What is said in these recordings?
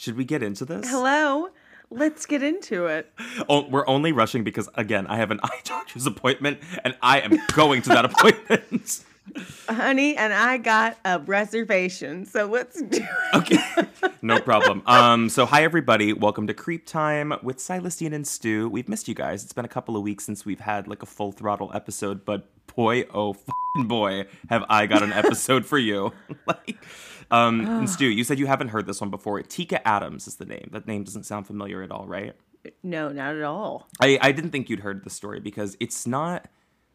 Should we get into this? Hello. Let's get into it. Oh, we're only rushing because again, I have an eye doctor's appointment and I am going to that appointment. Honey, and I got a reservation. So let's do it. Okay. no problem. Um, so hi everybody. Welcome to Creep Time with Silestine and Stu. We've missed you guys. It's been a couple of weeks since we've had like a full throttle episode, but boy, oh boy, have I got an episode for you. like um, and Stu, you said you haven't heard this one before. Teka Adams is the name. That name doesn't sound familiar at all, right? No, not at all. I, I didn't think you'd heard the story because it's not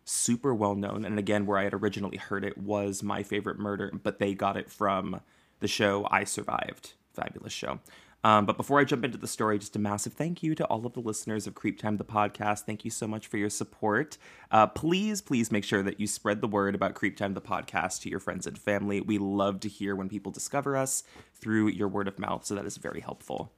super well known. And again, where I had originally heard it was my favorite murder, but they got it from the show I Survived. Fabulous show. Um, but before I jump into the story, just a massive thank you to all of the listeners of Creep Time, the podcast. Thank you so much for your support. Uh, please, please make sure that you spread the word about Creep Time, the podcast, to your friends and family. We love to hear when people discover us through your word of mouth, so that is very helpful.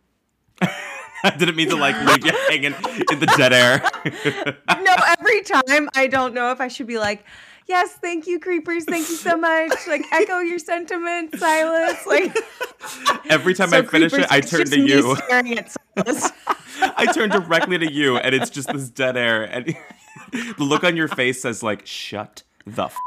I didn't mean to like leave you hanging in the dead air. no, every time I don't know if I should be like, yes, thank you, creepers. Thank you so much. Like, echo your sentiments, Silas. Like, every time so I finish creepers, it, I turn to you. Staring at Silas. I turn directly to you, and it's just this dead air, and the look on your face says like, "Shut the f-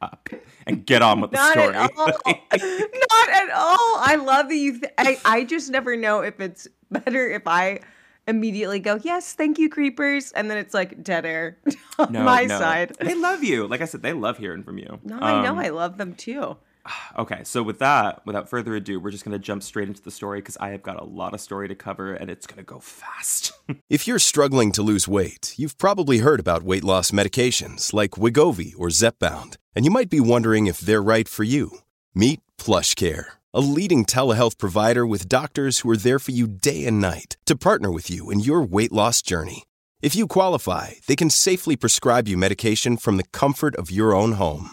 up and get on with the Not story." At all. Not at all. I love that you. Th- I I just never know if it's better if I immediately go, yes, thank you, creepers, and then it's like dead air on no, my no. side. They love you. Like I said, they love hearing from you. No, um, I know. Um, I love them too. Okay, so with that, without further ado, we're just going to jump straight into the story because I have got a lot of story to cover and it's going to go fast. if you're struggling to lose weight, you've probably heard about weight loss medications like Wegovy or Zepbound, and you might be wondering if they're right for you. Meet PlushCare a leading telehealth provider with doctors who are there for you day and night to partner with you in your weight loss journey. If you qualify, they can safely prescribe you medication from the comfort of your own home.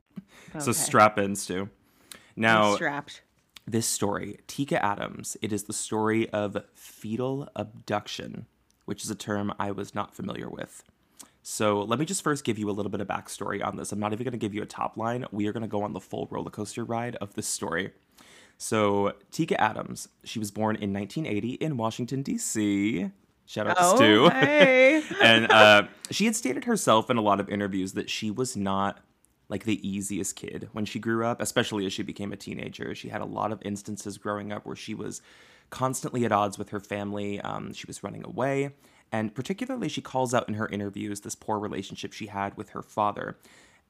So strap in, Stu. Now, I'm strapped. This story, Teka Adams, it is the story of fetal abduction, which is a term I was not familiar with. So let me just first give you a little bit of backstory on this. I'm not even going to give you a top line. We are going to go on the full roller coaster ride of this story. So Teka Adams, she was born in 1980 in Washington D.C. Shout out oh, to Stu. Hey. and uh, she had stated herself in a lot of interviews that she was not like the easiest kid when she grew up, especially as she became a teenager. She had a lot of instances growing up where she was constantly at odds with her family. Um, she was running away. And particularly, she calls out in her interviews this poor relationship she had with her father.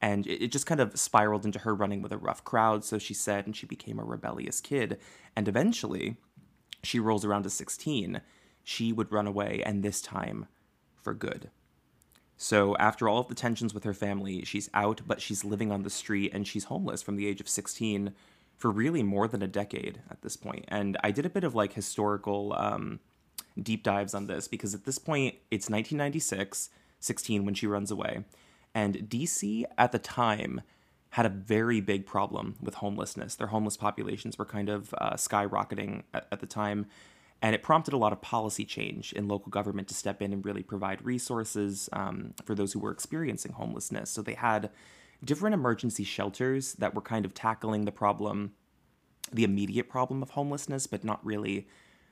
And it, it just kind of spiraled into her running with a rough crowd, so she said, and she became a rebellious kid. And eventually, she rolls around to 16. She would run away, and this time for good. So, after all of the tensions with her family, she's out, but she's living on the street and she's homeless from the age of 16 for really more than a decade at this point. And I did a bit of like historical um, deep dives on this because at this point, it's 1996, 16 when she runs away. And DC at the time had a very big problem with homelessness. Their homeless populations were kind of uh, skyrocketing at, at the time. And it prompted a lot of policy change in local government to step in and really provide resources um, for those who were experiencing homelessness. So they had different emergency shelters that were kind of tackling the problem, the immediate problem of homelessness, but not really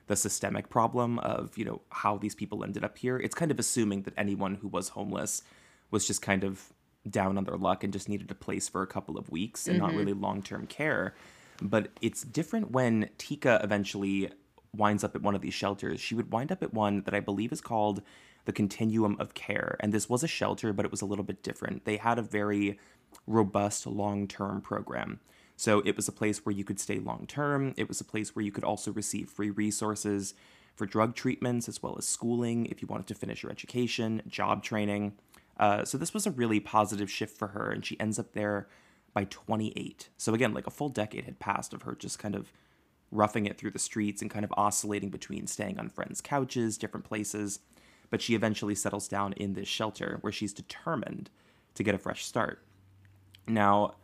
the systemic problem of, you know, how these people ended up here. It's kind of assuming that anyone who was homeless was just kind of down on their luck and just needed a place for a couple of weeks and mm-hmm. not really long term care. But it's different when Teka eventually winds up at one of these shelters, she would wind up at one that I believe is called the Continuum of Care. And this was a shelter, but it was a little bit different. They had a very robust long term program. So it was a place where you could stay long term. It was a place where you could also receive free resources for drug treatments as well as schooling if you wanted to finish your education, job training. Uh, so this was a really positive shift for her, and she ends up there by 28. So again, like a full decade had passed of her just kind of roughing it through the streets and kind of oscillating between staying on friends' couches, different places. But she eventually settles down in this shelter where she's determined to get a fresh start. Now,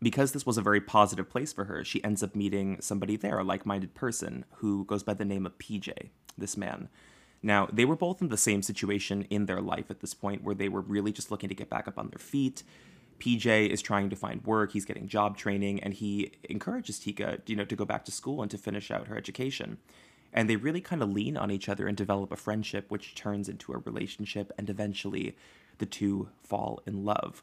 because this was a very positive place for her, she ends up meeting somebody there, a like minded person who goes by the name of PJ, this man. Now, they were both in the same situation in their life at this point where they were really just looking to get back up on their feet. PJ is trying to find work, he's getting job training, and he encourages Teka, you know, to go back to school and to finish out her education. And they really kind of lean on each other and develop a friendship, which turns into a relationship, and eventually the two fall in love.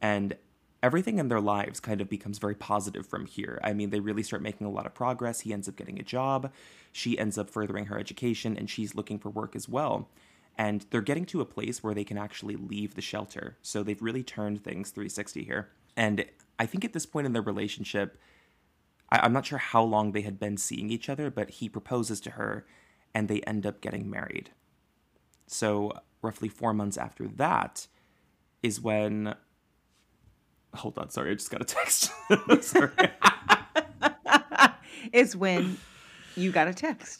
And everything in their lives kind of becomes very positive from here. I mean, they really start making a lot of progress. He ends up getting a job, she ends up furthering her education, and she's looking for work as well. And they're getting to a place where they can actually leave the shelter. So they've really turned things 360 here. And I think at this point in their relationship, I- am not sure how long they had been seeing each other, but he proposes to her and they end up getting married. So, roughly four months after that is when Hold on, sorry, I just got a text. sorry. is when you got a text.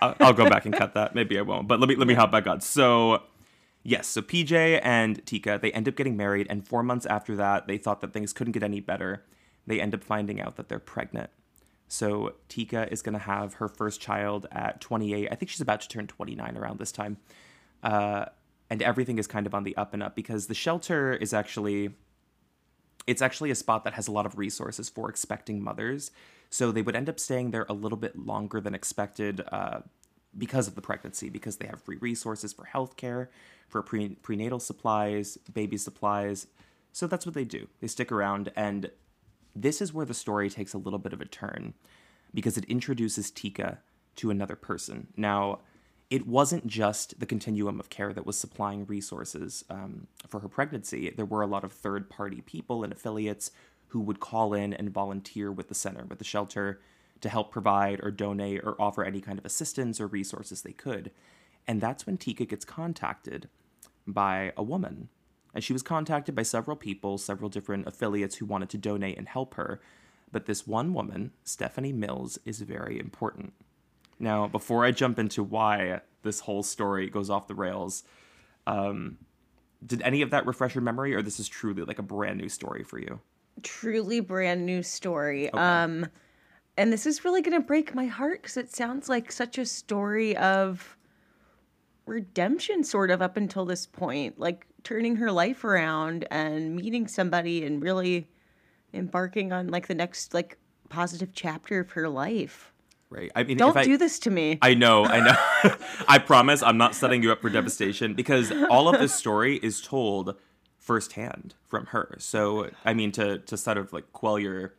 I'll, I'll go back and cut that. Maybe I won't. But let me let me hop back on. So yes, so PJ and Teka they end up getting married, and four months after that, they thought that things couldn't get any better. They end up finding out that they're pregnant. So Teka is going to have her first child at 28. I think she's about to turn 29 around this time. Uh, and everything is kind of on the up and up because the shelter is actually it's actually a spot that has a lot of resources for expecting mothers. So they would end up staying there a little bit longer than expected uh, because of the pregnancy because they have free resources for healthcare for pre- prenatal supplies baby supplies. So that's what they do. They stick around. And this is where the story takes a little bit of a turn because it introduces Teka to another person. Now it wasn't just the continuum of care that was supplying resources um, for her pregnancy. There were a lot of third party people and affiliates who would call in and volunteer with the center, with the shelter, to help provide or donate or offer any kind of assistance or resources they could. And that's when Teka gets contacted by a woman. And she was contacted by several people, several different affiliates who wanted to donate and help her. But this one woman, Stephanie Mills, is very important. Now, before I jump into why this whole story goes off the rails, um, did any of that refresh your memory, or this is truly like a brand new story for you? Truly brand new story. Okay. Um, and this is really going to break my heart because it sounds like such a story of redemption, sort of up until this point, like turning her life around and meeting somebody and really embarking on like the next like positive chapter of her life right? I mean, don't I, do this to me. I know, I know. I promise I'm not setting you up for devastation because all of this story is told firsthand from her. So, I mean, to to sort of like quell your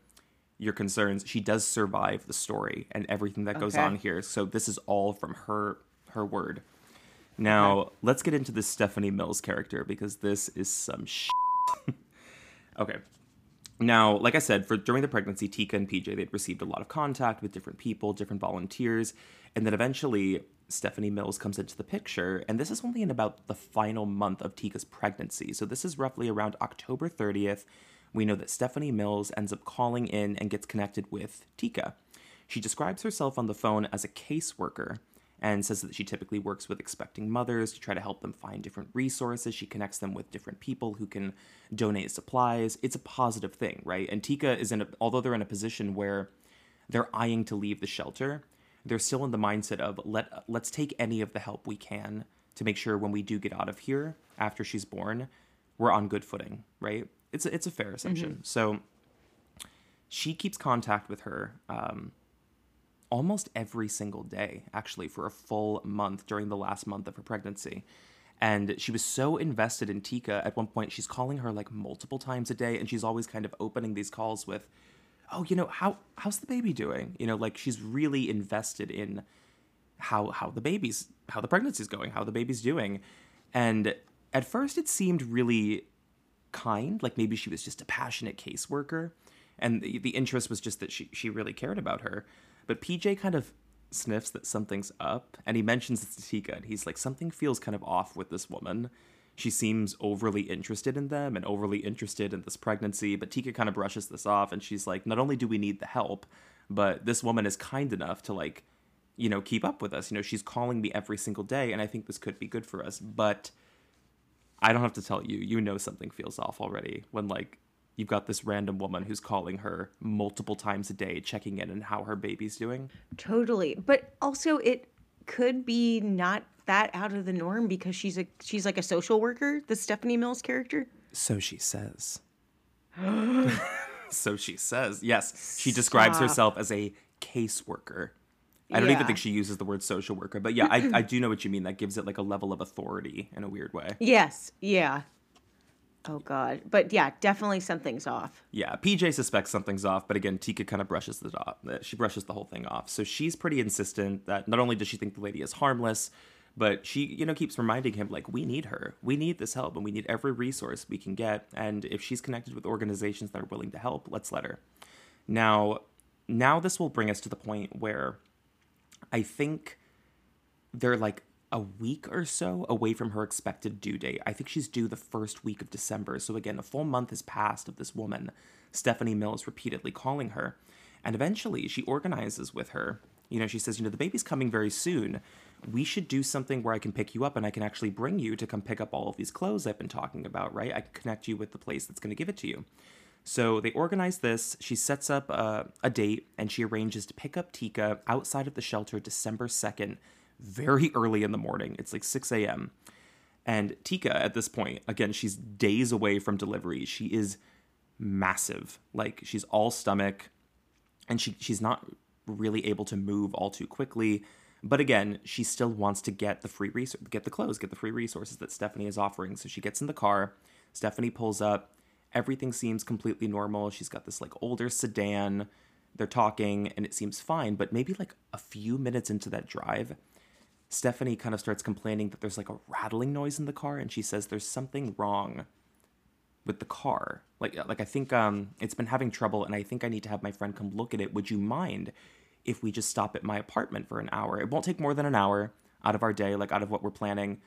your concerns, she does survive the story and everything that goes okay. on here. So this is all from her her word. Now, okay. let's get into this Stephanie Mills character because this is some shit. okay. Now, like I said, for during the pregnancy, Teka and PJ they'd received a lot of contact with different people, different volunteers, and then eventually Stephanie Mills comes into the picture, and this is only in about the final month of Teka's pregnancy. So this is roughly around October 30th. We know that Stephanie Mills ends up calling in and gets connected with Teka. She describes herself on the phone as a caseworker, and says that she typically works with expecting mothers to try to help them find different resources. She connects them with different people who can donate supplies. It's a positive thing, right? And Teka is in a, although they're in a position where they're eyeing to leave the shelter, they're still in the mindset of let let's take any of the help we can to make sure when we do get out of here after she's born, we're on good footing, right? It's a, it's a fair assumption. Mm-hmm. So she keeps contact with her. Um, almost every single day, actually, for a full month during the last month of her pregnancy. And she was so invested in Teka at one point, she's calling her like multiple times a day, and she's always kind of opening these calls with, Oh, you know, how how's the baby doing? You know, like she's really invested in how how the baby's how the pregnancy's going, how the baby's doing. And at first it seemed really kind, like maybe she was just a passionate caseworker and the, the interest was just that she she really cared about her. But PJ kind of sniffs that something's up, and he mentions it to Teka, and he's like, something feels kind of off with this woman. She seems overly interested in them and overly interested in this pregnancy, but Teka kind of brushes this off, and she's like, not only do we need the help, but this woman is kind enough to like, you know, keep up with us. You know, she's calling me every single day, and I think this could be good for us. But I don't have to tell you, you know something feels off already when like you've got this random woman who's calling her multiple times a day, checking in and how her baby's doing. Totally. But also it could be not that out of the norm because she's a she's like a social worker, the Stephanie Mills character. So she says. so she says. Yes, she describes Stop. herself as a caseworker. I don't yeah. even think she uses the word social worker, but yeah, I, I do know what you mean. That gives it like a level of authority in a weird way. Yes, yeah. Oh God, but yeah, definitely something's off. Yeah, PJ suspects something's off, but again, Teka kind of brushes it off. Uh, she brushes the whole thing off. So she's pretty insistent that not only does she think the lady is harmless, but she, you know, keeps reminding him like we need her, we need this help, and we need every resource we can get. And if she's connected with organizations that are willing to help, let's let her. Now, now this will bring us to the point where I think they're like a week or so away from her expected due date. I think she's due the first week of December. So again, a full month has passed of this woman, Stephanie Mills, repeatedly calling her. And eventually she organizes with her. You know, she says, you know, the baby's coming very soon. We should do something where I can pick you up and I can actually bring you to come pick up all of these clothes I've been talking about, right? I can connect you with the place that's going to give it to you. So they organize this. She sets up a, a date and she arranges to pick up Teka outside of the shelter December 2nd very early in the morning. It's like 6 a.m. And Teka, at this point, again, she's days away from delivery. She is massive. Like she's all stomach, and she she's not really able to move all too quickly. But again, she still wants to get the free res- get the clothes, get the free resources that Stephanie is offering. So she gets in the car. Stephanie pulls up. Everything seems completely normal. She's got this like older sedan. They're talking, and it seems fine. But maybe like a few minutes into that drive, Stephanie kind of starts complaining that there's like a rattling noise in the car, and she says there's something wrong with the car. Like, like I think um, it's been having trouble, and I think I need to have my friend come look at it. Would you mind if we just stop at my apartment for an hour? It won't take more than an hour out of our day, like out of what we're planning.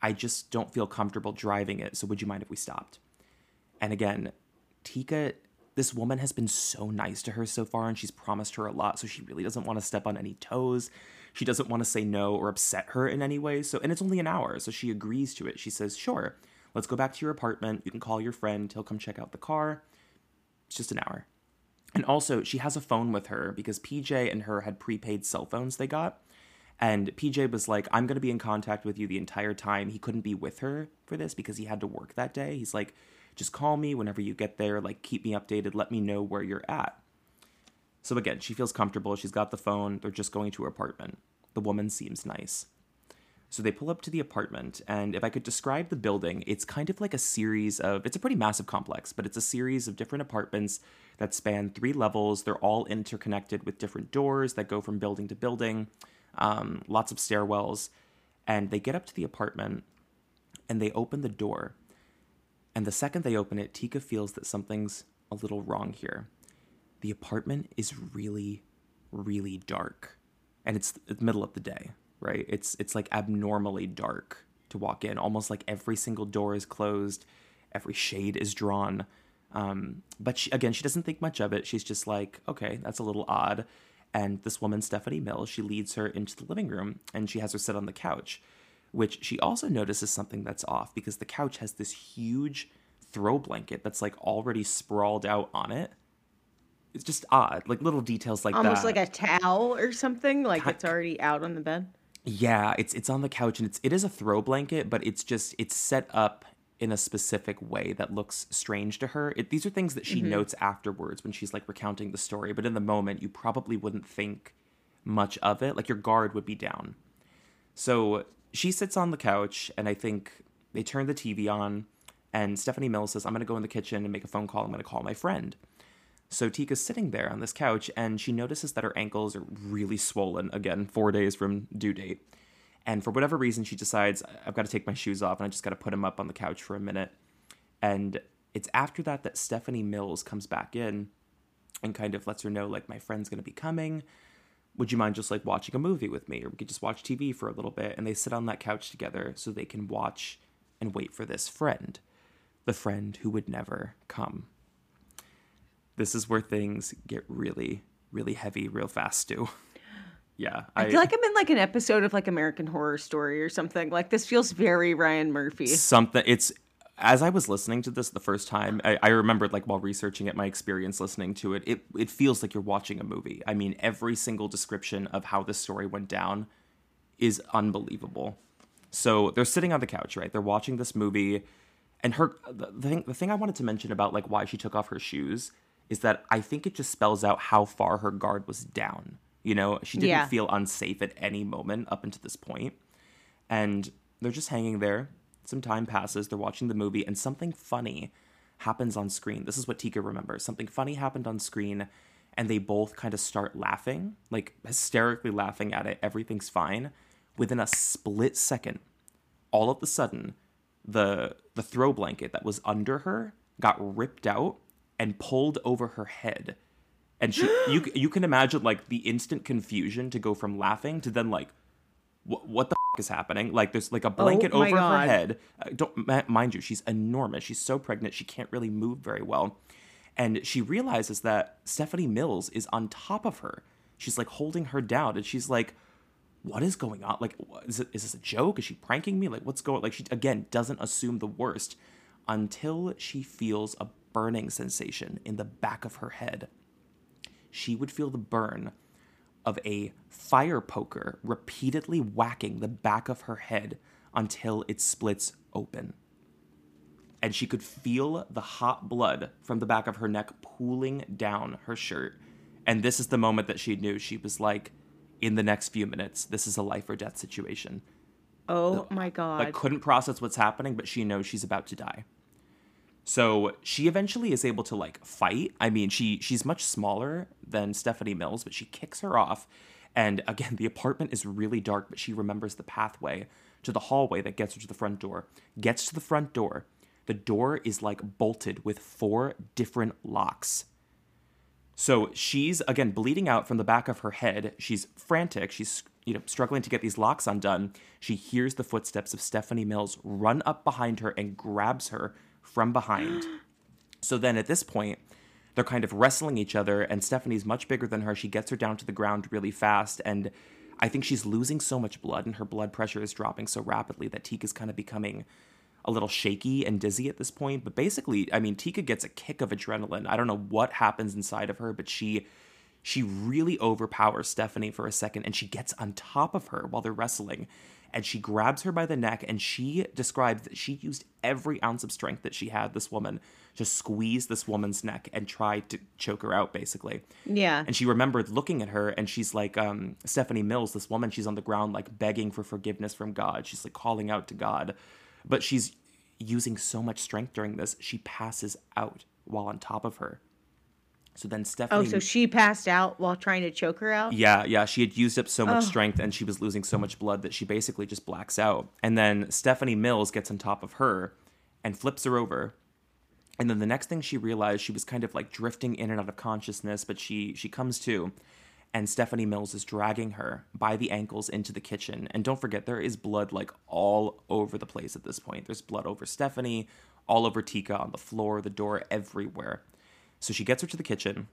I just don't feel comfortable driving it, so would you mind if we stopped? And again, Teka, this woman has been so nice to her so far, and she's promised her a lot, so she really doesn't want to step on any toes. She doesn't want to say no or upset her in any way. So, and it's only an hour, so she agrees to it. She says, "Sure, let's go back to your apartment. You can call your friend. He'll come check out the car. It's just an hour." And also, she has a phone with her because PJ and her had prepaid cell phones they got. And PJ was like, I'm going to be in contact with you the entire time. He couldn't be with her for this because he had to work that day. He's like, just call me whenever you get there. Like, keep me updated. Let me know where you're at. So again, she feels comfortable. She's got the phone. They're just going to her apartment. The woman seems nice. So they pull up to the apartment, and if I could describe the building, it's kind of like a series of, it's a pretty massive complex, but it's a series of different apartments that span three levels. They're all interconnected with different doors that go from building to building, um, lots of stairwells. And they get up to the apartment and they open the door. And the second they open it, Teka feels that something's a little wrong here the apartment is really, really dark. And it's the middle of the day, right? It's it's like abnormally dark to walk in. Almost like every single door is closed, every shade is drawn. Um, but she, again, she doesn't think much of it. She's just like, okay, that's a little odd. And this woman, Stephanie Mills, she leads her into the living room and she has her sit on the couch, which she also notices something that's off because the couch has this huge throw blanket that's like already sprawled out on it it's just odd, like little details like almost that. like a towel or something, like it's already out on the bed. Yeah, it's it's on the couch and it's it is a throw blanket, but it's just it's set up in a specific way that looks strange to her. It, these are things that she mm-hmm. notes afterwards when she's like recounting the story, but in the moment you probably wouldn't think much of it. Like your guard would be down. So she sits on the couch and I think they turn the TV on and Stephanie Mills says, I'm going to go in the kitchen and make a phone call. I'm going to call my friend. So Teka's sitting there on this couch and she notices that her ankles are really swollen again, four days from due date. And for whatever reason, she decides, I've got to take my shoes off and I just got to put them up on the couch for a minute. And it's after that that Stephanie Mills comes back in and kind of lets her know, like, my friend's going to be coming. would you mind just like watching a movie with me or we could just watch TV for a little bit and they sit on that couch together so they can watch and wait for this friend the friend who would never come this is where things get really really heavy real fast too yeah I, I, feel like i'm in like an episode of like american horror story or something like this feels very ryan murphy something it's as I was listening to this the first time, I, I, remembered like while researching it, my experience listening to it, it it feels like you're watching a movie. I mean, every single description of how this story went down is unbelievable. So they're sitting on the couch, right? They're watching this movie, and her the thing the thing I wanted to mention about like why she took off her shoes is that I think it just spells out how far her guard was down. You know, she didn't yeah. feel unsafe at any moment up until this point, and they're just hanging there some time passes, they're watching the movie, and something funny happens on screen. This is what Teka remembers. Something funny happened on screen, and they both kind of start laughing, like hysterically laughing at it. Everything's fine. Within a split second, all of a sudden, the the throw blanket that was under her got ripped out and pulled over her head. And she you you can imagine like the instant confusion to go from laughing to then like what, what the f- is happening? Like there's like a blanket oh over God. her head. Uh, don't mind you, she's enormous. She's so pregnant she can't really move very well, and she realizes that Stephanie Mills is on top of her. She's like holding her down, and she's like, "What is going on? Like, is it is this a joke? Is she pranking me? Like, what's going? Like, she again doesn't assume the worst until she feels a burning sensation in the back of her head. She would feel the burn of a fire poker repeatedly whacking the back of her head until it splits open. And she could feel the hot blood from the back of her neck pooling down her shirt. And this is the moment that she knew she was like, in the next few minutes, this is a life or death situation. Oh my God. Like, couldn't process what's happening, but she knows she's about to die. So she eventually is able to like fight. I mean, she she's much smaller than Stephanie Mills, but she kicks her off. And again, the apartment is really dark, but she remembers the pathway to the hallway that gets her to the front door. Gets to the front door. The door is like bolted with four different locks. So she's again bleeding out from the back of her head. She's frantic. She's you know struggling to get these locks undone. She hears the footsteps of Stephanie Mills run up behind her and grabs her from behind. so then at this point, they're kind of wrestling each other, and Stephanie's much bigger than her. She gets her down to the ground really fast, and I think she's losing so much blood, and her blood pressure is dropping so rapidly that Teka's kind of becoming a little shaky and dizzy at this point. But basically, I mean, Teka gets a kick of adrenaline. I don't know what happens inside of her, but she she really overpowers Stephanie for a second, and she gets on top of her while they're wrestling and she grabs her by the neck and she describes that she used every ounce of strength that she had this woman to squeeze this woman's neck and try to choke her out basically. Yeah. And she remembered looking at her and she's like um, stephanie mills this woman she's on the ground like begging for forgiveness from god. She's like calling out to god. But she's using so much strength during this she passes out while on top of her so then oh, Stephanie. Oh, so she passed out while trying to choke her out? Yeah, yeah. She had used up so much oh. strength and she was losing so much blood that she basically just blacks out. And then Stephanie Mills gets on top of her and flips her over. And then the next thing she realized, she was kind of like drifting in and out of consciousness, but she she comes to, and Stephanie Mills is dragging her by the ankles into the kitchen. And don't forget, there is blood like all over the place at this point. There's blood over Stephanie, all over Teka, on the floor, the door, everywhere. So she gets her to the kitchen.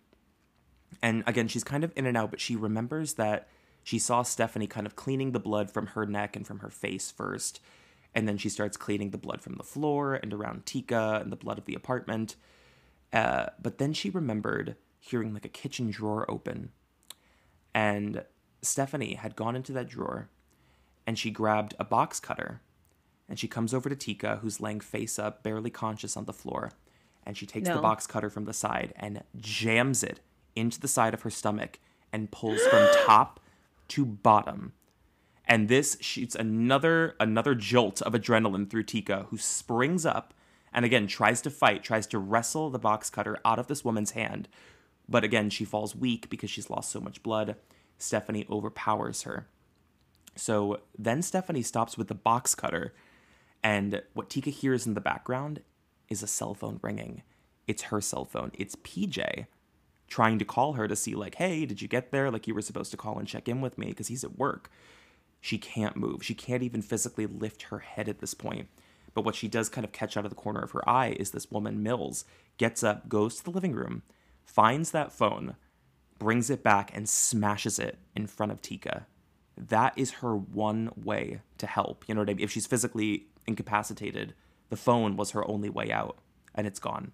And again, she's kind of in and out, but she remembers that she saw Stephanie kind of cleaning the blood from her neck and from her face first. And then she starts cleaning the blood from the floor and around Teka and the blood of the apartment. Uh, but then she remembered hearing like a kitchen drawer open. And Stephanie had gone into that drawer and she grabbed a box cutter. And she comes over to Teka, who's laying face up, barely conscious on the floor and she takes no. the box cutter from the side and jams it into the side of her stomach and pulls from top to bottom. And this shoots another another jolt of adrenaline through Teka, who springs up and again tries to fight, tries to wrestle the box cutter out of this woman's hand. But again, she falls weak because she's lost so much blood. Stephanie overpowers her. So then Stephanie stops with the box cutter, and what Teka hears in the background is a cell phone ringing. It's her cell phone. It's PJ trying to call her to see, like, hey, did you get there? Like, you were supposed to call and check in with me because he's at work. She can't move. She can't even physically lift her head at this point. But what she does kind of catch out of the corner of her eye is this woman, Mills, gets up, goes to the living room, finds that phone, brings it back, and smashes it in front of Teka. That is her one way to help. You know what I mean? If she's physically incapacitated, the phone was her only way out, and it's gone.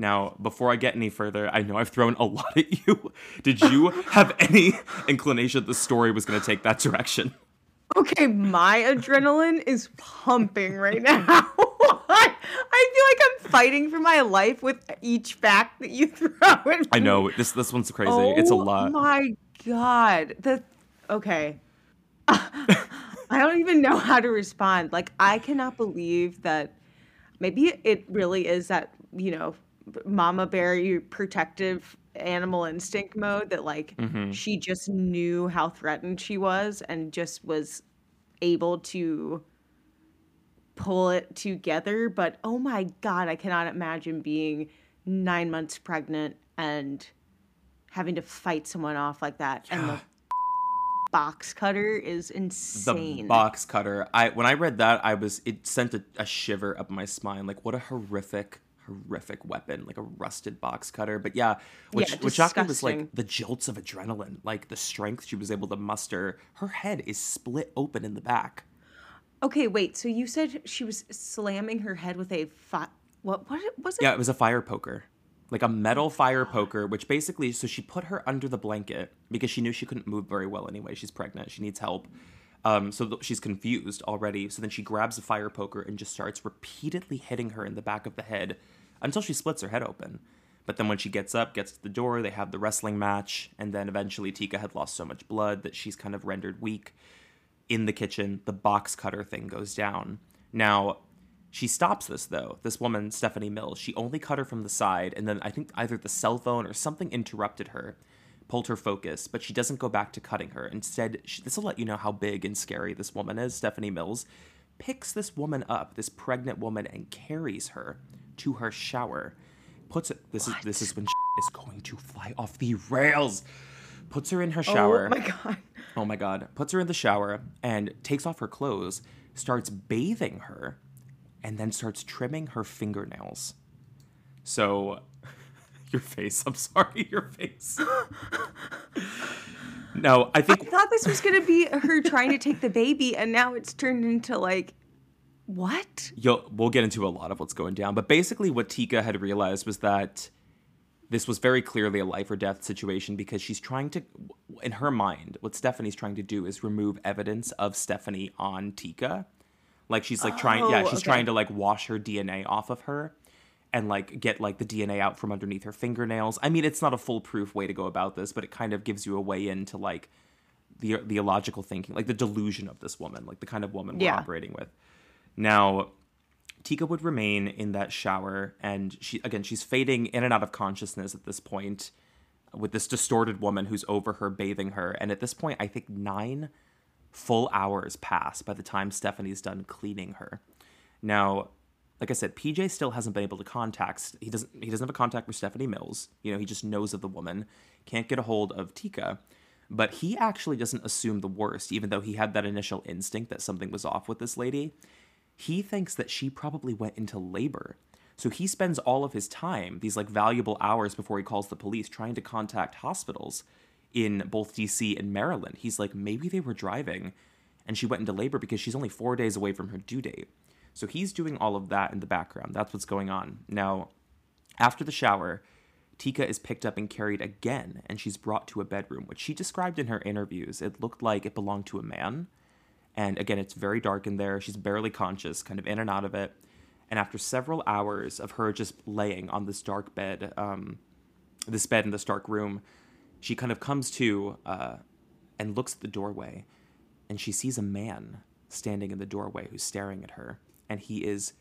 Now, before I get any further, I know I've thrown a lot at you. Did you have any inclination the story was going to take that direction? Okay, my adrenaline is pumping right now. I, feel like I'm fighting for my life with each fact that you throw at me. I know this this one's crazy. Oh, it's a oh lot. My God, the okay. I don't even know how to respond. Like I cannot believe that. Maybe it really is that you know, mama bear protective animal instinct mode that like mm-hmm. she just knew how threatened she was and just was able to pull it together but oh my god i cannot imagine being 9 months pregnant and having to fight someone off like that yeah. and the box cutter is insane the box cutter i when i read that i was it sent a, a shiver up my spine like what a horrific horrific weapon, like a rusted box cutter. But yeah, which yeah, which Shaka was like the jolts of adrenaline, like the strength she was able to muster. Her head is split open in the back. Okay, wait. So you said she was slamming her head with a fi- what? What was it? Yeah, it was a fire poker, like a metal fire poker. Which basically, so she put her under the blanket because she knew she couldn't move very well anyway. She's pregnant. She needs help. Um, so th- she's confused already. So then she grabs a fire poker and just starts repeatedly hitting her in the back of the head until she splits her head open. But then when she gets up, gets to the door, they have the wrestling match, and then eventually Teka had lost so much blood that she's kind of rendered weak. In the kitchen, the box cutter thing goes down. Now, she stops this though. This woman, Stephanie Mills, she only cut her from the side, and then I think either the cell phone or something interrupted her, pulled her focus, but she doesn't go back to cutting her. Instead, this will let you know how big and scary this woman is. Stephanie Mills picks this woman up, this pregnant woman, and carries her to her shower. Puts it. This what? is this is when is going to fly off the rails. Puts her in her oh shower. Oh my god. Oh my god. Puts her in the shower and takes off her clothes. Starts bathing her, and then starts trimming her fingernails. So, your face. I'm sorry, your face. no, I think I thought this was gonna be her trying to take the baby, and now it's turned into like what? You'll, we'll get into a lot of what's going down, but basically, what Teka had realized was that this was very clearly a life or death situation because she's trying to, in her mind, what Stephanie's trying to do is remove evidence of Stephanie on Teka. Like she's like oh, trying, yeah, oh, she's okay. trying to like wash her DNA off of her and like get like the DNA out from underneath her fingernails. I mean, it's not a foolproof way to go about this, but it kind of gives you a way into like the the illogical thinking, like the delusion of this woman, like the kind of woman we're operating with. Now, Teka would remain in that shower, and she again she's fading in and out of consciousness at this point, with this distorted woman who's over her bathing her. And at this point, I think nine full hours pass by the time Stephanie's done cleaning her. Now, like I said, PJ still hasn't been able to contact. He doesn't. He doesn't have a contact with Stephanie Mills. You know, he just knows of the woman. Can't get a hold of Teka. But he actually doesn't assume the worst, even though he had that initial instinct that something was off with this lady he thinks that she probably went into labor. So he spends all of his time, these like valuable hours before he calls the police, trying to contact hospitals in both DC and Maryland. He's like, maybe they were driving and she went into labor because she's only four days away from her due date. So he's doing all of that in the background. That's what's going on. Now, after the shower, Teka is picked up and carried again, and she's brought to a bedroom, which she described in her interviews. It looked like it belonged to a man. And again, it's very dark in there. She's barely conscious, kind of in and out of it. And after several hours of her just laying on this dark bed, um, this bed in this dark room, she kind of comes to uh, and looks at the doorway. And she sees a man standing in the doorway who's staring at her. And he is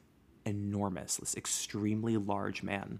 enormous, this extremely large man.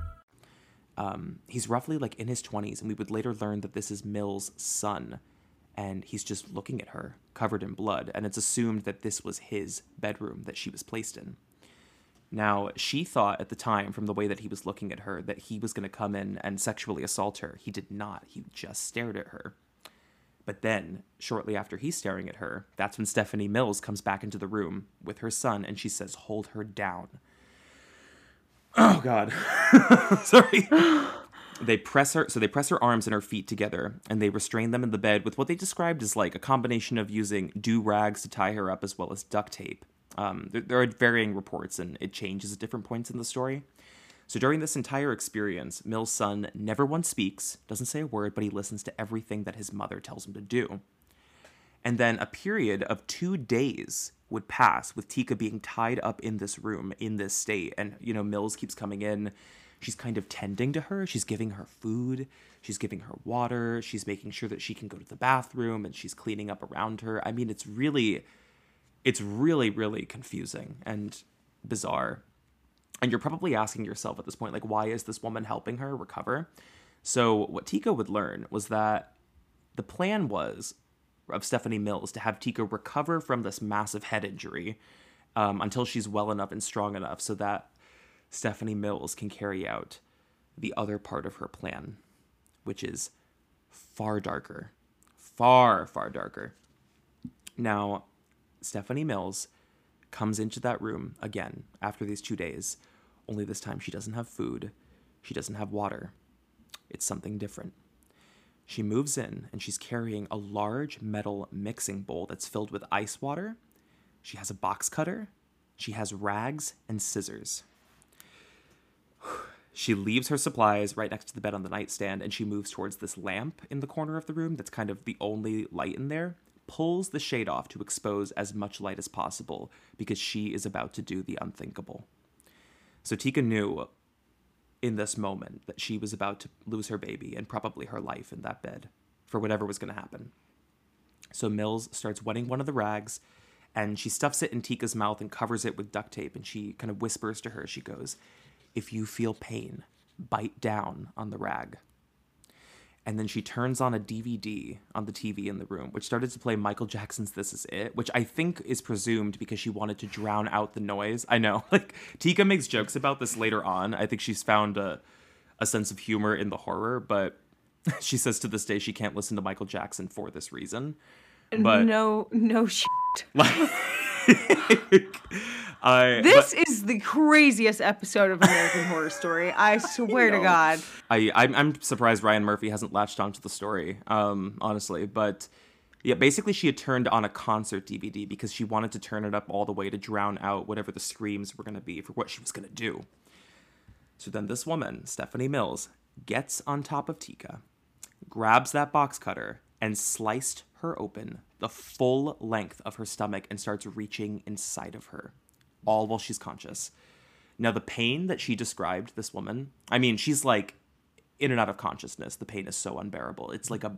Um, he's roughly like in his 20s, and we would later learn that this is Mill's son. And he's just looking at her, covered in blood, and it's assumed that this was his bedroom that she was placed in. Now, she thought at the time, from the way that he was looking at her, that he was going to come in and sexually assault her. He did not, he just stared at her. But then, shortly after he's staring at her, that's when Stephanie Mills comes back into the room with her son and she says, Hold her down. Oh God. Sorry. they press her so they press her arms and her feet together and they restrain them in the bed with what they described as like a combination of using do rags to tie her up as well as duct tape. Um, there, there are varying reports and it changes at different points in the story. So during this entire experience, Mill's son never once speaks, doesn't say a word, but he listens to everything that his mother tells him to do. And then a period of two days would pass with Teka being tied up in this room in this state. And, you know, Mills keeps coming in. She's kind of tending to her. She's giving her food. She's giving her water. She's making sure that she can go to the bathroom and she's cleaning up around her. I mean, it's really, it's really, really confusing and bizarre. And you're probably asking yourself at this point, like, why is this woman helping her recover? So, what Teka would learn was that the plan was of Stephanie Mills to have Teka recover from this massive head injury um, until she's well enough and strong enough so that Stephanie Mills can carry out the other part of her plan, which is far darker, far, far darker. Now, Stephanie Mills comes into that room again after these two days, only this time she doesn't have food, she doesn't have water. It's something different. She moves in and she's carrying a large metal mixing bowl that's filled with ice water. She has a box cutter. She has rags and scissors. She leaves her supplies right next to the bed on the nightstand and she moves towards this lamp in the corner of the room that's kind of the only light in there, pulls the shade off to expose as much light as possible because she is about to do the unthinkable. So Teka knew in this moment that she was about to lose her baby and probably her life in that bed for whatever was going to happen. So Mills starts wetting one of the rags and she stuffs it in Teka's mouth and covers it with duct tape and she kind of whispers to her, she goes, If you feel pain, bite down on the rag. And then she turns on a DVD on the TV in the room, which started to play Michael Jackson's This Is It, which I think is presumed because she wanted to drown out the noise. I know, like, Teka makes jokes about this later on. I think she's found a, a sense of humor in the horror, but she says to this day she can't listen to Michael Jackson for this reason. But no, no shit. I, This but- is the craziest episode of American Horror Story. I swear to. God. I I'm, I'm surprised Ryan Murphy hasn't latched onto the story, um, honestly. But yeah, basically she had turned on a concert DVD because she wanted to turn it up all the way to drown out whatever the screams were going to be for what she was going to do. So then this woman, Stephanie Mills, gets on top of Teka, grabs that box cutter, and sliced her open the full length of her stomach and starts reaching inside of her, all while she's conscious. Now, the pain that she described, this woman, I mean, she's like in and out of consciousness. The pain is so unbearable. It's like a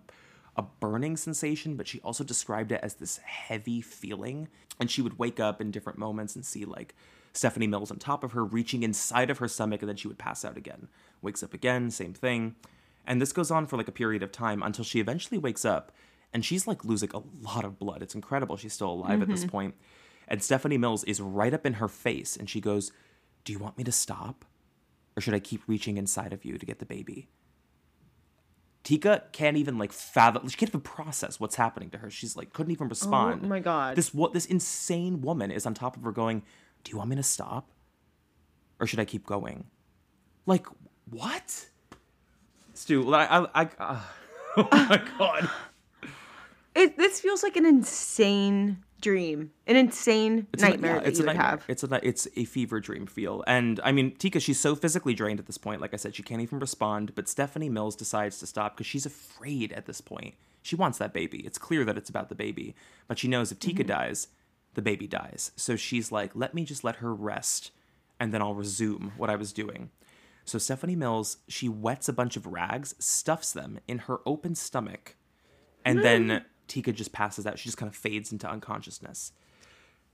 a burning sensation, but she also described it as this heavy feeling. And she would wake up in different moments and see like Stephanie Mills on top of her, reaching inside of her stomach, and then she would pass out again. Wakes up again, same thing. And this goes on for like a period of time until she eventually wakes up and she's like losing a lot of blood. It's incredible. She's still alive at this mm-hmm. point. And Stephanie Mills is right up in her face and she goes, Do you want me to stop? Or should I keep reaching inside of you to get the baby? Teka can't even like fathom. She can't even process what's happening to her. She's like couldn't even oh respond. Oh my God. This what this insane woman is on top of her, going, "Do you want me to stop, or should I keep going?" Like what? Stu, I, I, I uh, oh my god. It, this feels like an insane dream, an insane It's a- nightmare yeah, that it's you a would nightmare. have. It's a it's a fever dream feel. And I mean, Teka, she's so physically drained at this point. Like I said, she can't even respond. But Stephanie Mills decides to stop because she's afraid at this point. She wants that baby. It's clear that it's about the baby, but she knows if Teka dies, the baby dies. So she's like, let me just let her rest, and then I'll resume what I was doing. So Stephanie Mills, she wets a bunch of rags, stuffs them in her open stomach, and then hmm. Teka just passes out. She just kind of fades into unconsciousness.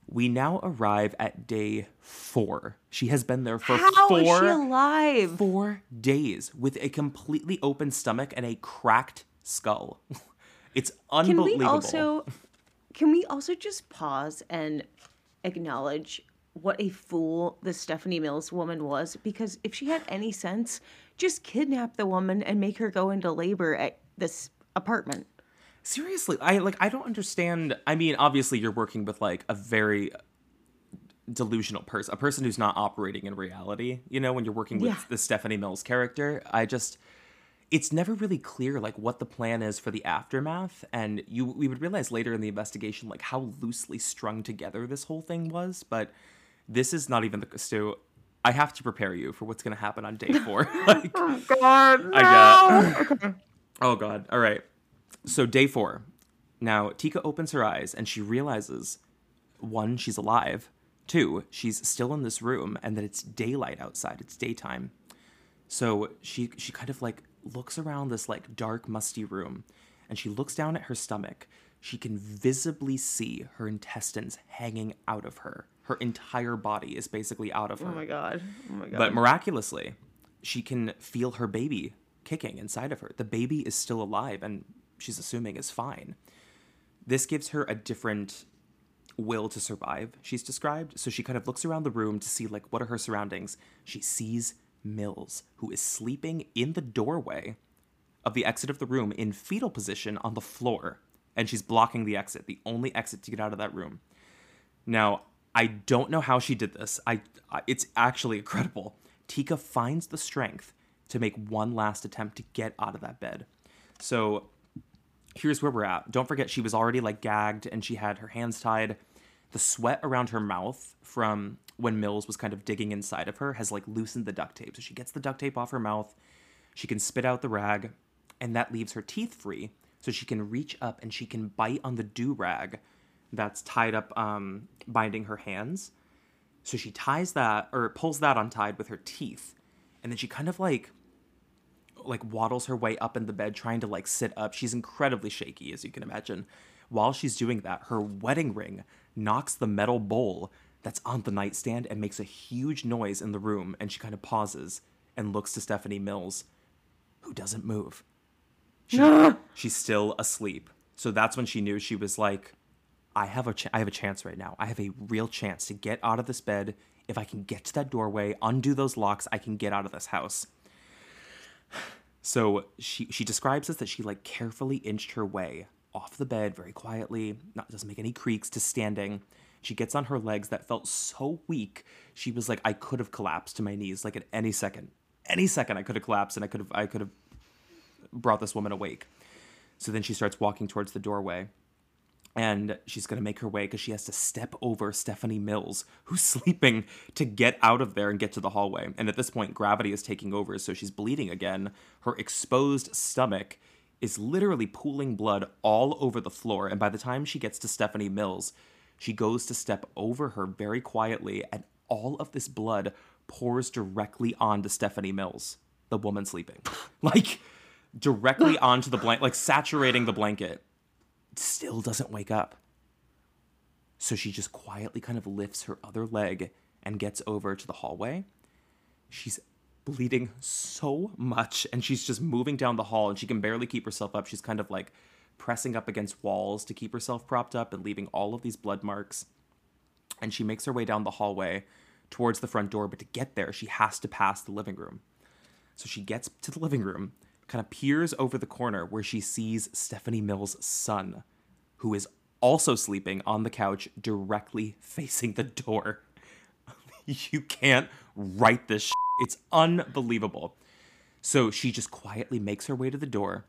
We now arrive at day four. She has been there for How four, is she alive? four days with a completely open stomach and a cracked skull. It's unbelievable. Can we also can we also just pause and acknowledge what a fool the Stephanie Mills woman was? Because if she had any sense, just kidnap the woman and make her go into labor at this apartment. Seriously, I like I don't understand. I mean, obviously you're working with like a very delusional person, a person who's not operating in reality, you know, when you're working with Yeah. the Stephanie Mills character. I just it's never really clear like what the plan is for the aftermath and you we would realize later in the investigation like how loosely strung together this whole thing was, but this is not even the so I have to prepare you for what's going to happen on day 4. like oh, God, I got. oh God! All right. So day four. Now Teka opens her eyes and she realizes, one, she's alive. Two, she's still in this room and that it's daylight outside. It's daytime. So she she kind of like looks around this like dark, musty room, and she looks down at her stomach. She can visibly see her intestines hanging out of her. Her entire body is basically out of oh her. Oh my god. Oh my god. But miraculously, she can feel her baby kicking inside of her. The baby is still alive and she's assuming is fine. This gives her a different will to survive, she's described. So she kind of looks around the room to see like what are her surroundings. She sees Mills, who is sleeping in the doorway of the exit of the room in fetal position on the floor. And she's blocking the exit, the only exit to get out of that room. Now, I don't know how she did this. I, I it's actually incredible. Teka finds the strength to make one last attempt to get out of that bed. So here's where we're at. Don't forget she was already like gagged and she had her hands tied. The sweat around her mouth from when Mills was kind of digging inside of her has like loosened the duct tape. So she gets the duct tape off her mouth. She can spit out the rag and that leaves her teeth free so she can reach up and she can bite on the do rag that's tied up um, binding her hands. So she ties that or pulls that untied with her teeth. And then she kind of like like waddles her way up in the bed trying to like sit up. She's incredibly shaky as you can imagine. While she's doing that, her wedding ring knocks the metal bowl that's on the nightstand and makes a huge noise in the room and she kind of pauses and looks to Stephanie Mills who doesn't move. She, she's still asleep. So that's when she knew she was like I have a ch- I have a chance right now. I have a real chance to get out of this bed. If I can get to that doorway, undo those locks, I can get out of this house. So she she describes this that she like carefully inched her way off the bed very quietly, not doesn't make any creaks to standing. She gets on her legs that felt so weak. She was like I could have collapsed to my knees like at any second. Any second I could have collapsed and I could have I could have brought this woman awake. So then she starts walking towards the doorway and she's going to make her way because she has to step over Stephanie Mills, who's sleeping, to get out of there and get to the hallway. And at this point, gravity is taking over, so she's bleeding again. Her exposed stomach is literally pooling blood all over the floor. And by the time she gets to Stephanie Mills, she goes to step over her very quietly, and all of this blood pours directly onto Stephanie Mills, the woman sleeping. like, directly onto the blanket, like saturating the blanket still doesn't wake up. So she just quietly kind of lifts her other leg and gets over to the hallway. She's bleeding so much and she's just moving down the hall and she can barely keep herself up. She's kind of like pressing up against walls to keep herself propped up and leaving all of these blood marks. And she makes her way down the hallway towards the front door, but to get there, she has to pass the living room. So she gets to the living room, kind of peers over the corner where she sees Stephanie Mills' son, who is also sleeping on the couch directly facing the door. you can't write this. It's unbelievable. So she just quietly makes her way to the door,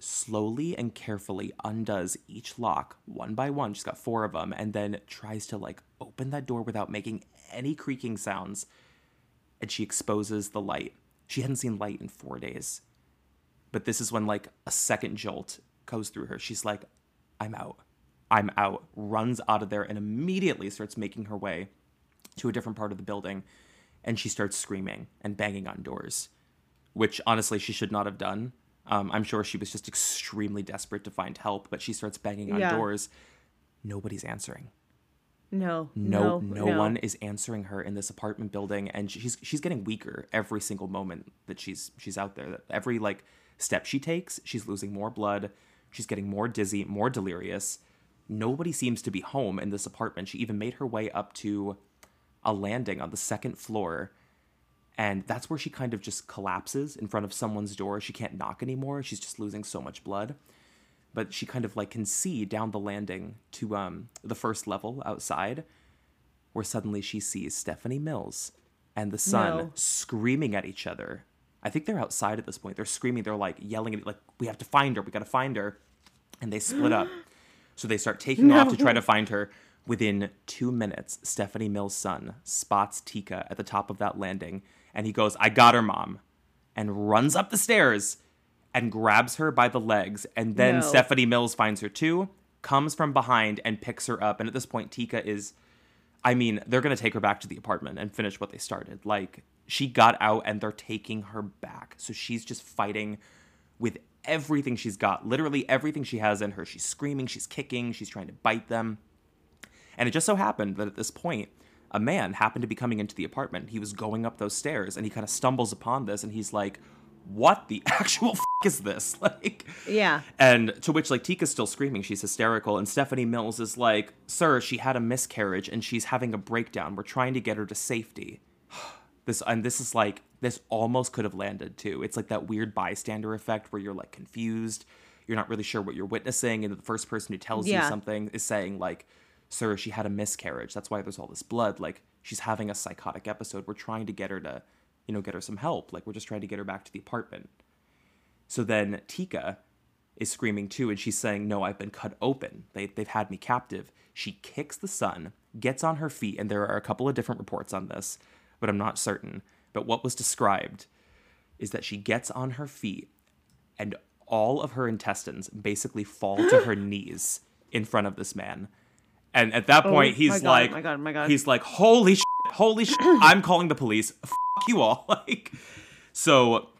slowly and carefully undoes each lock one by one. She's got four of them, and then tries to like open that door without making any creaking sounds. And she exposes the light. She hadn't seen light in four days. But this is when like a second jolt goes through her. She's like, I'm out. I'm out. Runs out of there and immediately starts making her way to a different part of the building. And she starts screaming and banging on doors, which honestly she should not have done um, I'm sure she was just extremely desperate to find help, but she starts banging on yeah. doors. Nobody's answering. No, no, no, no, one is answering her in this apartment building, and she's she's getting weaker every single moment that she's she's out there. Every like step she takes, she's losing more blood. She's getting more dizzy, more delirious. Nobody seems to be home in this apartment. She even made her way up to a landing on the second floor and that's where she kind of just collapses in front of someone's door. She can't knock anymore. She's just losing so much blood. But she kind of like can see down the landing to um, the first level outside, where suddenly she sees Stephanie Mills and the son no. screaming at each other. I think they're outside at this point. They're screaming. They're like yelling at like, "We have to find her. We got to find her," and they split up. So they start taking no. off to try to find her. Within two minutes, Stephanie Mills' son spots Teka at the top of that landing and he goes, I got her, mom, and runs up the stairs and grabs her by the legs. And then no. Stephanie Mills finds her too, comes from behind and picks her up. And at this point, Teka is, I mean, they're going to take her back to the apartment and finish what they started. Like, she got out and they're taking her back. So she's just fighting with everything she's got, literally everything she has in her. She's screaming, she's kicking, she's trying to bite them. And it just so happened that at this point, a man happened to be coming into the apartment. He was going up those stairs and he kind of stumbles upon this and he's like, what the actual f- is this? Like, yeah. And to which, like, Teka's still screaming. She's hysterical. And Stephanie Mills is like, Sir, she had a miscarriage and she's having a breakdown. We're trying to get her to safety. this, and this is like, this almost could have landed too. It's like that weird bystander effect where you're like confused. You're not really sure what you're witnessing. And the first person who tells yeah. you something is saying, like, sir, she had a miscarriage. That's why there's all this blood. Like, she's having a psychotic episode. We're trying to get her to, you know, get her some help. Like, we're just trying to get her back to the apartment. So then Teka is screaming too, and she's saying, No, I've been cut open. They, they've had me captive. She kicks the son, gets on her feet, and there are a couple of different reports on this, but I'm not certain. But what was described is that she gets on her feet, and all of her intestines basically fall to her knees in front of this man and at that oh point, oh, he's my like, my God, my God. he's like, holy shit, holy shit, I'm calling the police. Fuck you all. Like, so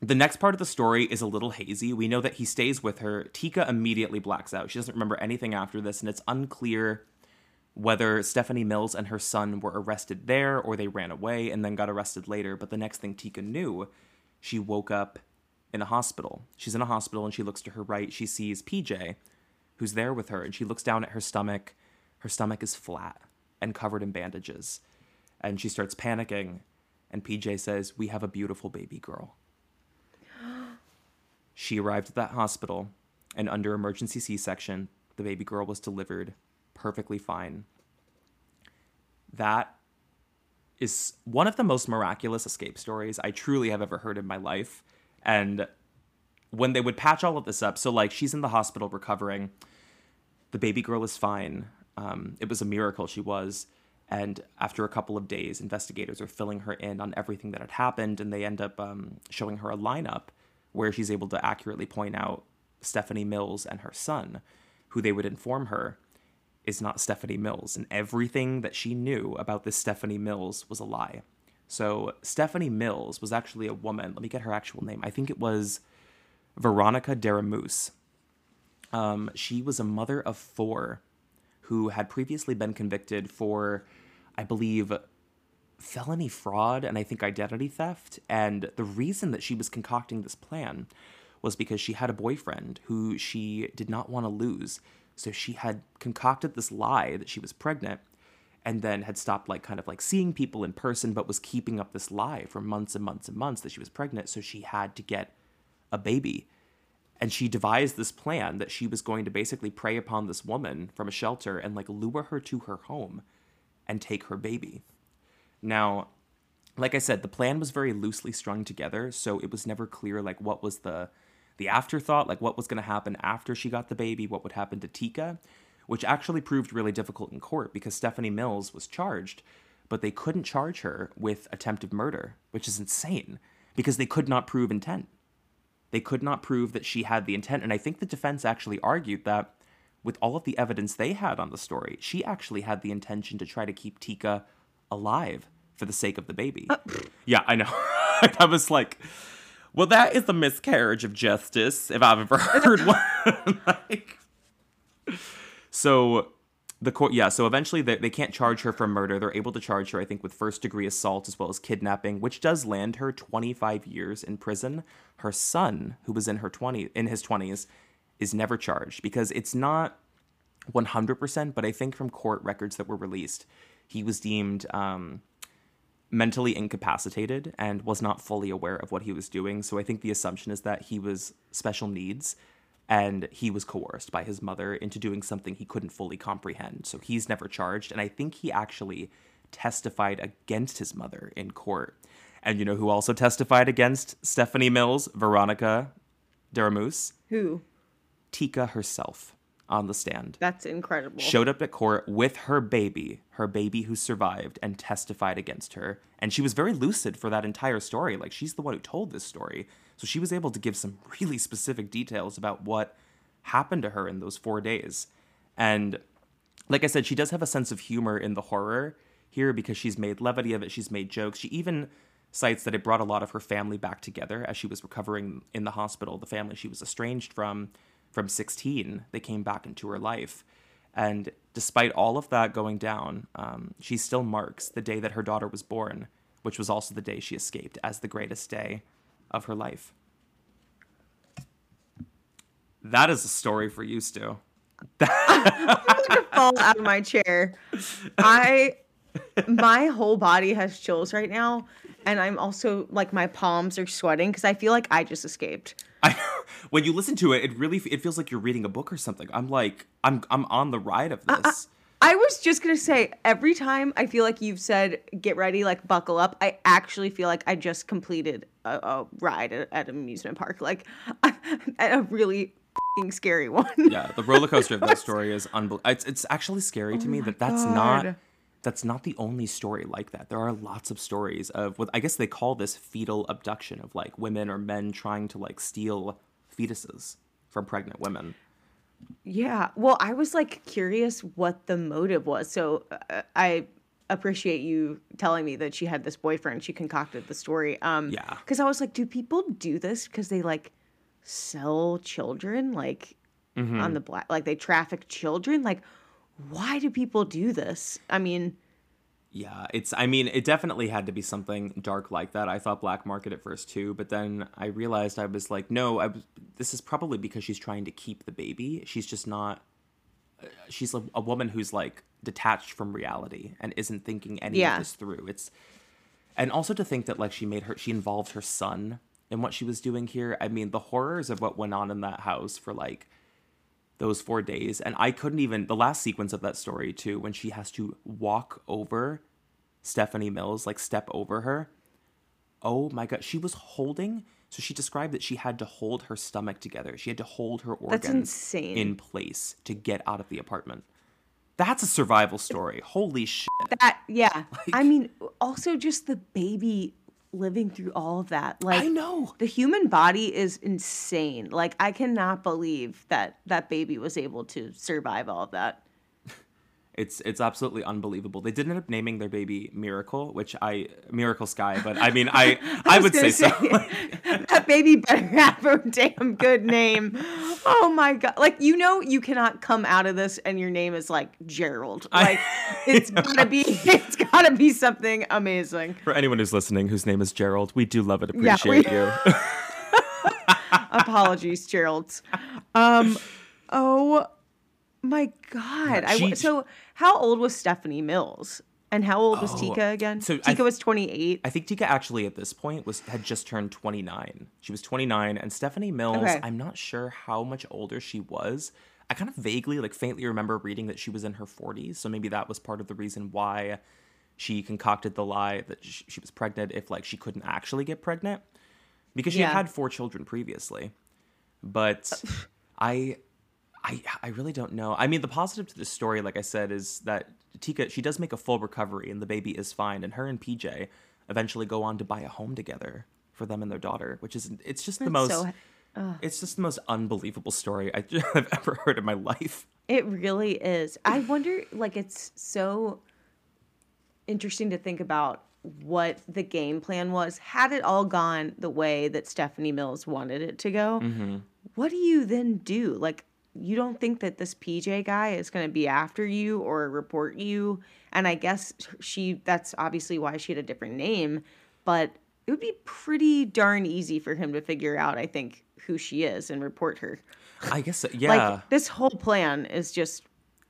the next part of the story is a little hazy. We know that he stays with her. Teka immediately blacks out. She doesn't remember anything after this, and it's unclear whether Stephanie Mills and her son were arrested there or they ran away and then got arrested later. But the next thing Teka knew, she woke up in a hospital. She's in a hospital and she looks to her right. She sees PJ, who's there with her, and she looks down at her stomach her stomach is flat and covered in bandages. And she starts panicking. And PJ says, We have a beautiful baby girl. she arrived at that hospital, and under emergency C section, the baby girl was delivered perfectly fine. That is one of the most miraculous escape stories I truly have ever heard in my life. And when they would patch all of this up, so like she's in the hospital recovering, the baby girl is fine. Um, it was a miracle she was. And after a couple of days, investigators are filling her in on everything that had happened, and they end up um, showing her a lineup where she's able to accurately point out Stephanie Mills and her son, who they would inform her is not Stephanie Mills. And everything that she knew about this Stephanie Mills was a lie. So, Stephanie Mills was actually a woman. Let me get her actual name. I think it was Veronica Deramus. Um, she was a mother of four who had previously been convicted for, I believe, felony fraud and I think identity theft. And the reason that she was concocting this plan was because she had a boyfriend who she did not want to lose. So she had concocted this lie that she was pregnant and then had stopped like kind of like seeing people in person but was keeping up this lie for months and months and months that she was pregnant so she had to get a baby and she devised this plan that she was going to basically prey upon this woman from a shelter and like lure her to her home and take her baby. Now, like I said, the plan was very loosely strung together, so it was never clear like what was the the afterthought, like what was going to happen after she got the baby, what would happen to Teka, which actually proved really difficult in court because Stephanie Mills was charged, but they couldn't charge her with attempted murder, which is insane because they could not prove intent. They could not prove that she had the intent. And I think the defense actually argued that with all of the evidence they had on the story, she actually had the intention to try to keep Teka alive for the sake of the baby. Uh, yeah, I know. I was like, well, that is a miscarriage of justice if I've ever heard one. like, so the court, yeah. So eventually, they, they can't charge her for murder. They're able to charge her, I think, with first degree assault as well as kidnapping, which does land her 25 years in prison. Her son, who was in her 20 in his 20s, is never charged because it's not 100%. But I think from court records that were released, he was deemed um, mentally incapacitated and was not fully aware of what he was doing. So I think the assumption is that he was special needs and he was coerced by his mother into doing something he couldn't fully comprehend. So he's never charged. And I think he actually testified against his mother in court. And you know who also testified against Stephanie Mills? Veronica Deramus. Who? Teka herself on the stand. That's incredible. Showed up at court with her baby, her baby who survived, and testified against her. And she was very lucid for that entire story. Like, she's the one who told this story. So she was able to give some really specific details about what happened to her in those four days. And like I said, she does have a sense of humor in the horror here because she's made levity of it, she's made jokes. She even cites that it brought a lot of her family back together as she was recovering in the hospital. The family she was estranged from from 16, they came back into her life. And despite all of that going down, um, she still marks the day that her daughter was born, which was also the day she escaped, as the greatest day of her life. That is a story for you, Stu. I'm gonna fall out of my chair. I my whole body has chills right now, and I'm also like my palms are sweating because I feel like I just escaped. I, when you listen to it, it really it feels like you're reading a book or something. I'm like I'm I'm on the ride of uh, uh, this. I, was just gonna say every time I feel like you've said get ready, like buckle up. I actually feel like I just completed a, a ride at, at, an amusement park, like a really scary one. yeah, the roller coaster of that story is unbelievable. It's it's actually scary oh to me that that's God. not that's not the only story like that. There are lots of stories of what I guess they call this fetal abduction of like women or men trying to like steal fetuses from pregnant women. Yeah. Well, I was like curious what the motive was. So uh, I appreciate you telling me that she had this boyfriend. She concocted the story. Um, yeah. Because I was like, do people do this because they like sell children, like mm-hmm. on the black, like they traffic children? Like, why do people do this? I mean, yeah, it's I mean, it definitely had to be something dark like that. I thought black market at first too, but then I realized I was like, no, I this is probably because she's trying to keep the baby. She's just not uh, she's a, a, woman who's like detached from reality and isn't thinking any yeah. of this through. It's and also to think that like she made her she involved her son in what she was doing here. I mean, the horrors of what went on in that house for like those four days. And I couldn't even, the last sequence of that story, too, when she has to walk over Stephanie Mills, like step over her. Oh my God. She was holding, so she described that she had to hold her stomach together. She had to hold her organs in place to get out of the apartment. That's a survival story. Holy shit. That, yeah. Like, I mean, also just the baby living through all of that. Like I know. The human body is insane. Like I cannot believe that that baby was able to survive all of that. It's it's absolutely unbelievable. They did end up naming their baby Miracle, which I Miracle Sky, but I mean I I, I would say, say so. that baby better have a damn good name. Oh my god! Like you know, you cannot come out of this and your name is like Gerald. Like I, it's gotta be it's gotta be something amazing. For anyone who's listening whose name is Gerald, we do love it. Appreciate yeah, we... you. Apologies, Gerald. Um. Oh my god! She, I so how old was Stephanie Mills? And how old was oh, Teka again? So Teka th- was 28. I think Teka actually at this point was had just turned 29. She was 29 and Stephanie Mills, okay. I'm not sure how much older she was. I kind of vaguely like faintly remember reading that she was in her 40s, so maybe that was part of the reason why she concocted the lie that she, she was pregnant if like she couldn't actually get pregnant because she yeah. had four children previously. but uh, I, I, I really don't know. I mean, the positive to this story, like I said, is that Teka she does make a full recovery and the baby is fine, and her and PJ eventually go on to buy a home together for them and their daughter, which is it's just the most. so- it's just the most unbelievable story I- I've ever heard in my life. It really is. I wonder, like, it's so interesting to think about what the game plan was. Had it all gone the way that Stephanie Mills wanted it to go, mm-hmm. what do you then do? Like, you don't think that this PJ guy is going to be after you or report you? And I guess she, that's obviously why she had a different name, but it would be pretty darn easy for him to figure out, I think, who she is and report her. I guess uh, so- yeah. Like, this whole plan is just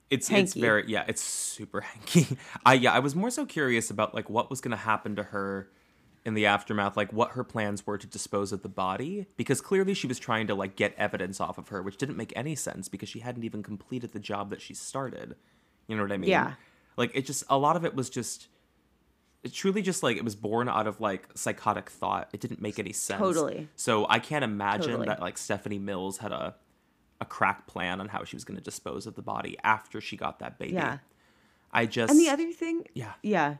it's it's very yeah it's super hanky i yeah i was more so curious about like what was going to happen to her in the aftermath like what her plans were to dispose of the body because clearly she was trying to like get evidence off of her which didn't make any sense because she hadn't even completed the job that she started you know what i mean Yeah. like it just a lot of it was just it truly just like it was born out of like psychotic thought it didn't make any sense Totally. so i can't imagine Totally. that like stephanie mills had a a crack plan on how she was going to dispose of the body after she got that baby Yeah. I just And the other thing, Yeah. yeah.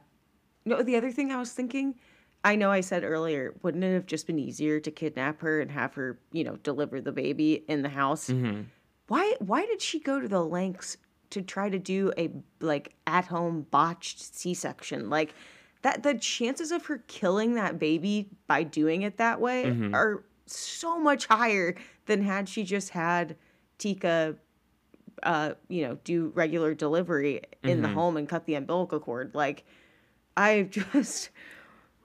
No, the other thing I was thinking, I know I said earlier, wouldn't it have just been easier to kidnap her and have her, you know, deliver the baby in the house? Mm-hmm. Why? Why did she go to the lengths to try to do a like at home botched C section? Like that, the chances of her killing that baby by doing it that way Mm-hmm. are so much higher than had she just had Teka uh, you know, do regular delivery in Mm-hmm. the home and cut the umbilical cord. Like, I just,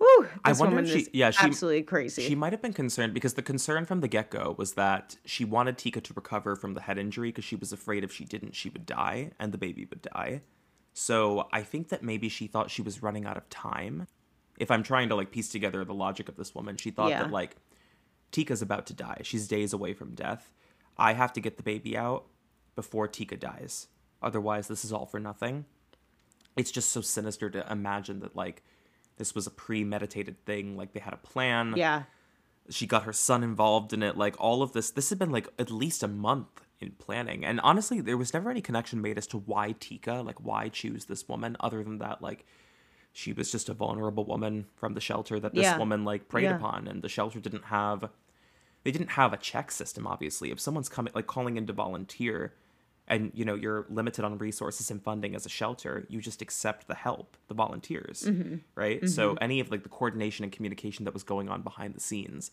whew, I wonder if she- yeah, she- absolutely crazy. She might have been concerned because the concern from the get go was that she wanted Teka to recover from the head injury because she was afraid if she didn't, she would die and the baby would die. So I think that maybe she thought she was running out of time. If I'm trying to like piece together the logic of this woman, she thought Yeah. that like Teka's about to die. She's days away from death. I have to get the baby out before Teka dies. Otherwise, this is all for nothing. It's just so sinister to imagine that like this was a premeditated thing, like they had a plan. Yeah, she got her son involved in it like all of this. This had been like at least a month in planning. And honestly there was never any connection made as to why teka like why choose this woman other than that like she was just a vulnerable woman from the shelter that this Yeah. woman like preyed Yeah. upon. And the shelter didn't have they didn't have a check system obviously. If someone's coming like calling in to volunteer and you know you're limited on resources and funding as a shelter you just accept the help the volunteers mm-hmm. right? Mm-hmm. So any of like the coordination and communication that was going on behind the scenes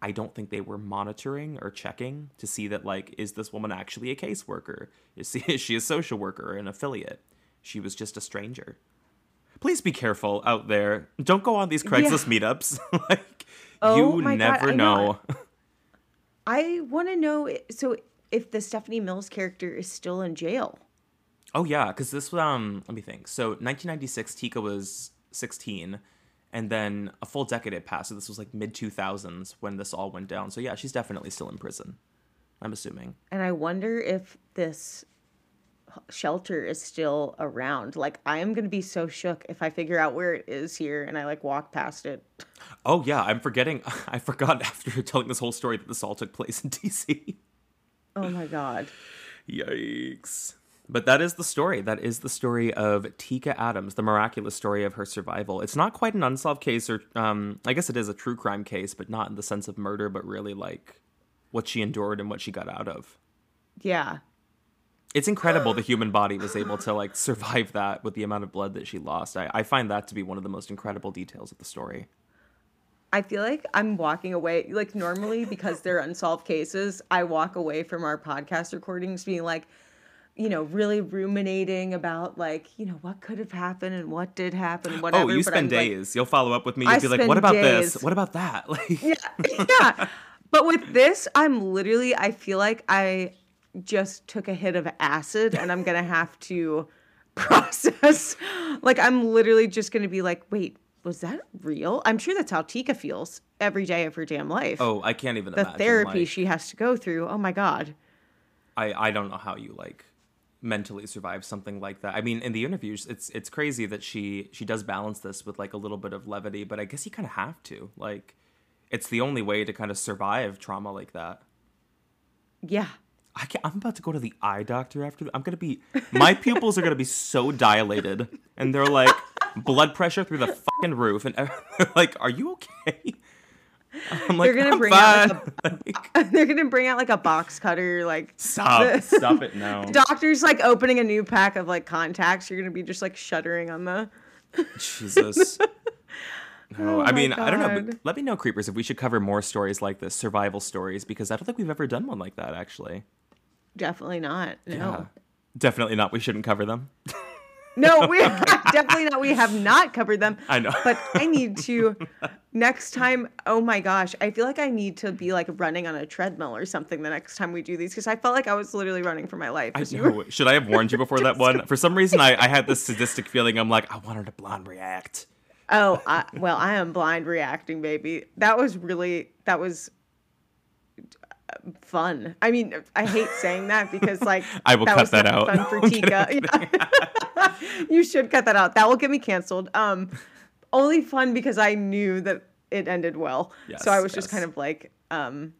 i don't think they were monitoring or checking to see that like is this woman actually a caseworker? Is she, is she a social worker or an affiliate? She was just a stranger. Please be careful out there. Don't go on these craigslist meetups. Like Oh you God, never I know. know. I want to know. So, if the Stephanie Mills character is still in jail, Oh yeah, because this was um. Let me think. So 1996, Teka was 16, and then a full decade had passed. So this was like mid 2000s when this all went down. So yeah, she's definitely still in prison. I'm assuming. and I wonder if this shelter is still around. Like, I am gonna be so shook if I figure out where it is here and I like walk past it. Oh yeah, I'm forgetting. I forgot after telling this whole story that this all took place in DC. Oh my god. Yikes. But that is the story. That is the story of Teka Adams, the miraculous story of her survival. It's not quite an unsolved case, or um, I guess it is a true crime case, but not in the sense of murder, but really like what she endured and what she got out of. Yeah. It's incredible the human body was able to like survive that with the amount of blood that she lost. I, I find that to be one of the most incredible details of the story. I feel like I'm walking away. Like normally, because they're unsolved cases, I walk away from our podcast recordings being like, you know, really ruminating about like, you know, what could have happened and what did happen, and oh, whatever. oh, you but spend I'm, like, days. You'll follow up with me. You'll I be like, "What about this? What about that?" Like, yeah, yeah. But with this, I'm literally. I feel like I just took a hit of acid, and I'm gonna have to process. Like I'm literally just gonna be like, wait, was that real? I'm sure that's how Teka feels every day of her damn life. oh, I can't even the imagine. therapy like- she has to go through. Oh my god. I I don't know how you like mentally survive something like that. I mean, in the interviews, it's it's crazy that she she does balance this with like a little bit of levity, but I guess you kind of have to. Like, it's the only way to kind of survive trauma like that. Yeah. I can't, I'm about to go to the eye doctor after. I'm gonna be. My pupils are gonna be so dilated, and they're like blood pressure through the fucking roof, and like, "Are you okay?" I'm like, they're gonna "I'm bring out like a, they're gonna bring out like a box cutter, like Stop! the- Stop it now. Doctor's like opening a new pack of like contacts. You're gonna be just like shuddering on the. Jesus. No, Oh I mean, I don't know. but Let me know, creepers, if we should cover more stories like this, survival stories, because I don't think we've ever done one like that, actually. Definitely not. No. Yeah. Definitely not. We shouldn't cover them. No, we definitely not. We have not covered them. I know. But I need to next time. Oh my gosh, I feel like I need to be like running on a treadmill or something the next time we do these because I felt like I was literally running for my life. I know. Should I have warned you before that one? For some reason, I, I had this sadistic feeling. I'm like, I want her to blonde react. Oh, I, well, I am blind reacting, baby. That was really that was uh, fun. I mean, I hate saying that because like I will cut was that out. Fun for Teka. Yeah. you should cut that out. That will get me canceled. Um, only fun because I knew that it ended well. Yes, so I Yes, was just kind of like, um,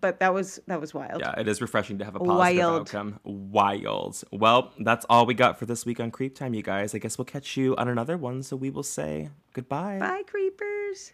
but that was that was wild. Yeah, it is refreshing to have a positive Wild. outcome. Wild. Well, that's all we got for this week on CreepTime, you guys. I guess we'll catch you on another one. So we will say goodbye. Bye, creepers.